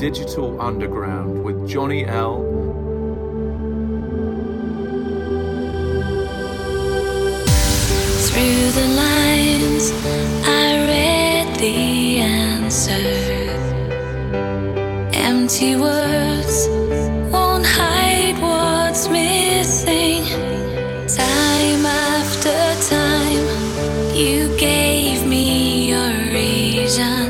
Digital Underground with Johnny L. Through the lines, I read the answer. Empty words won't hide what's missing. Time after time, you gave me your reasons,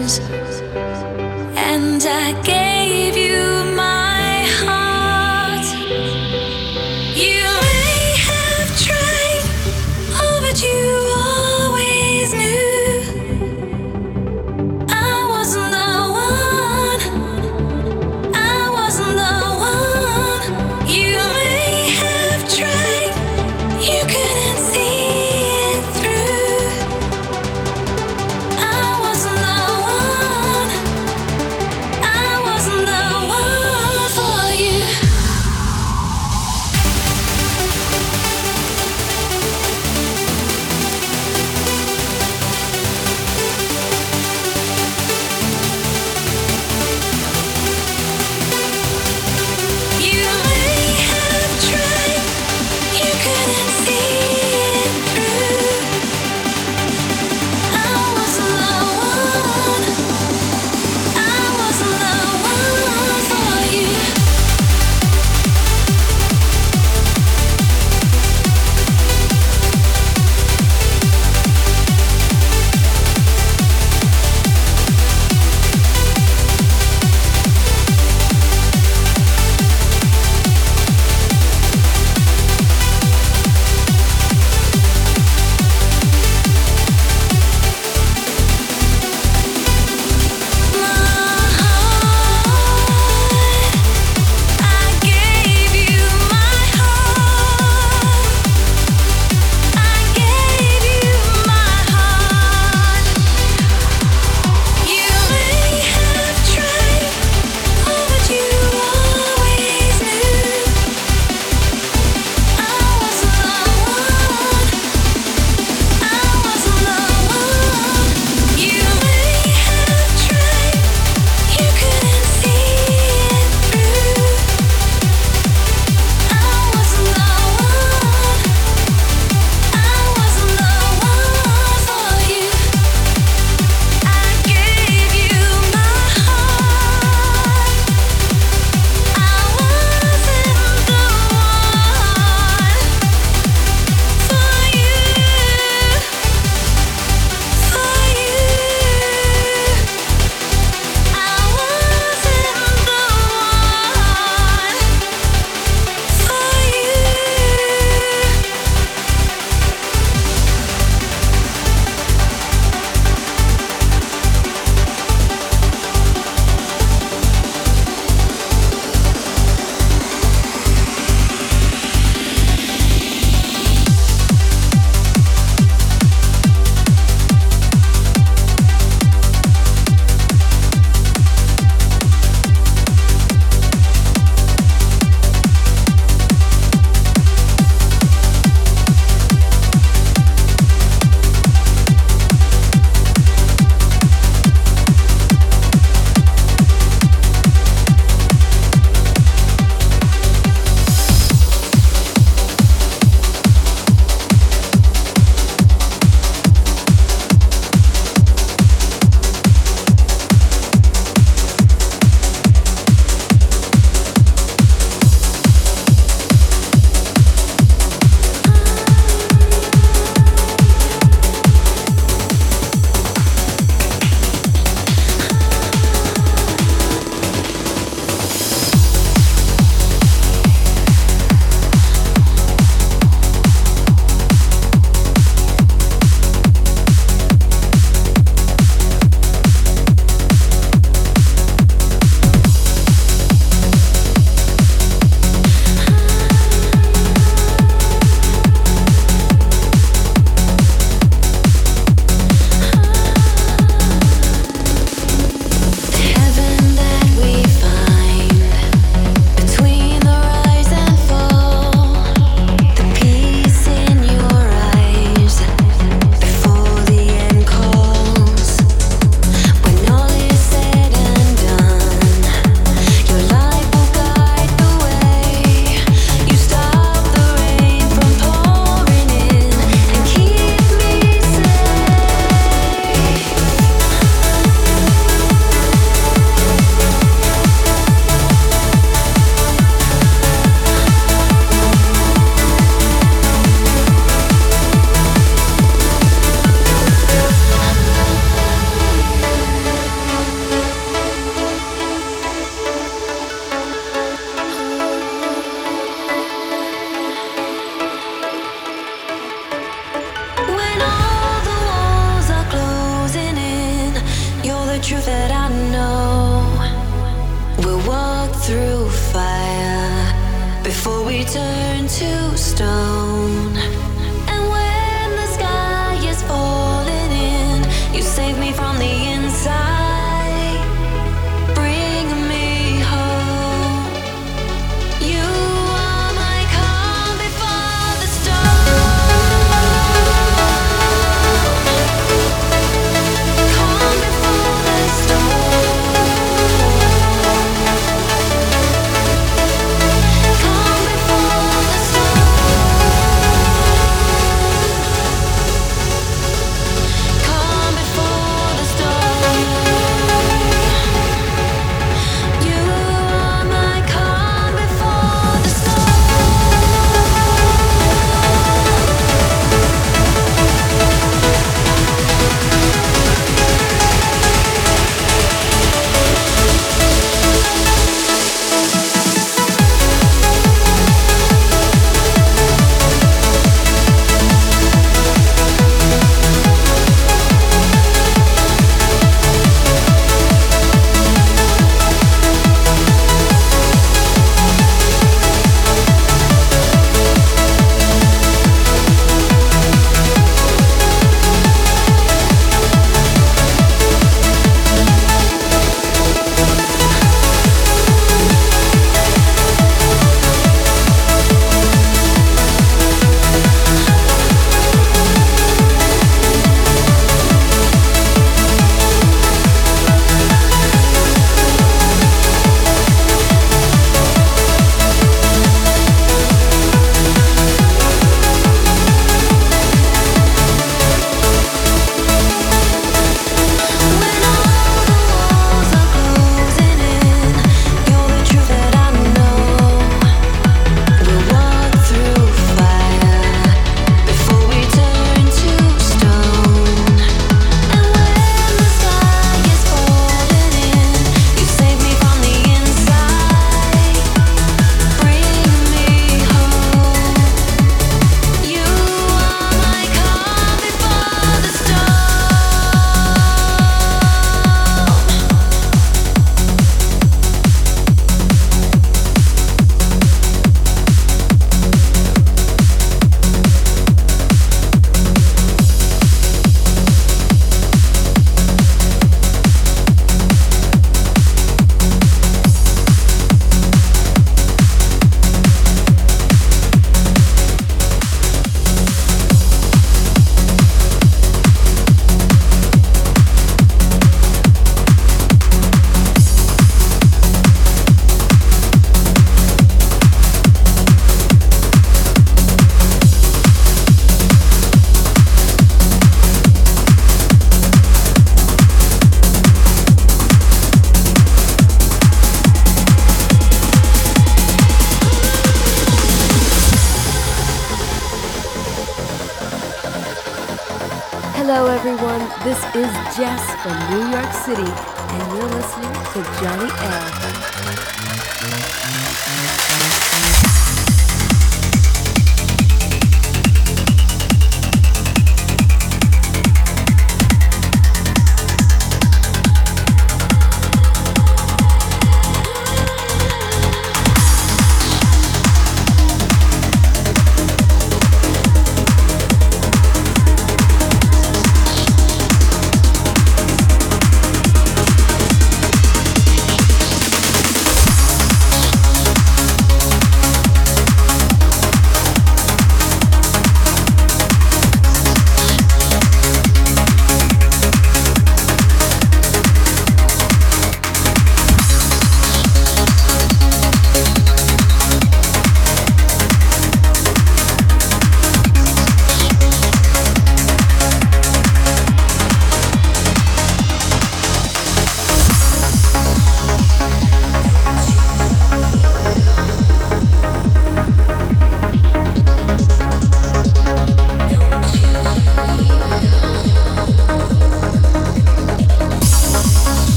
Hello, everyone. This is Jess from New York City, and you're listening to Johnny L.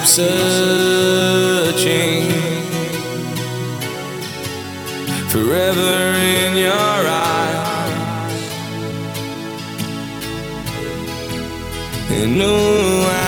keep searching forever in your eyes. And no,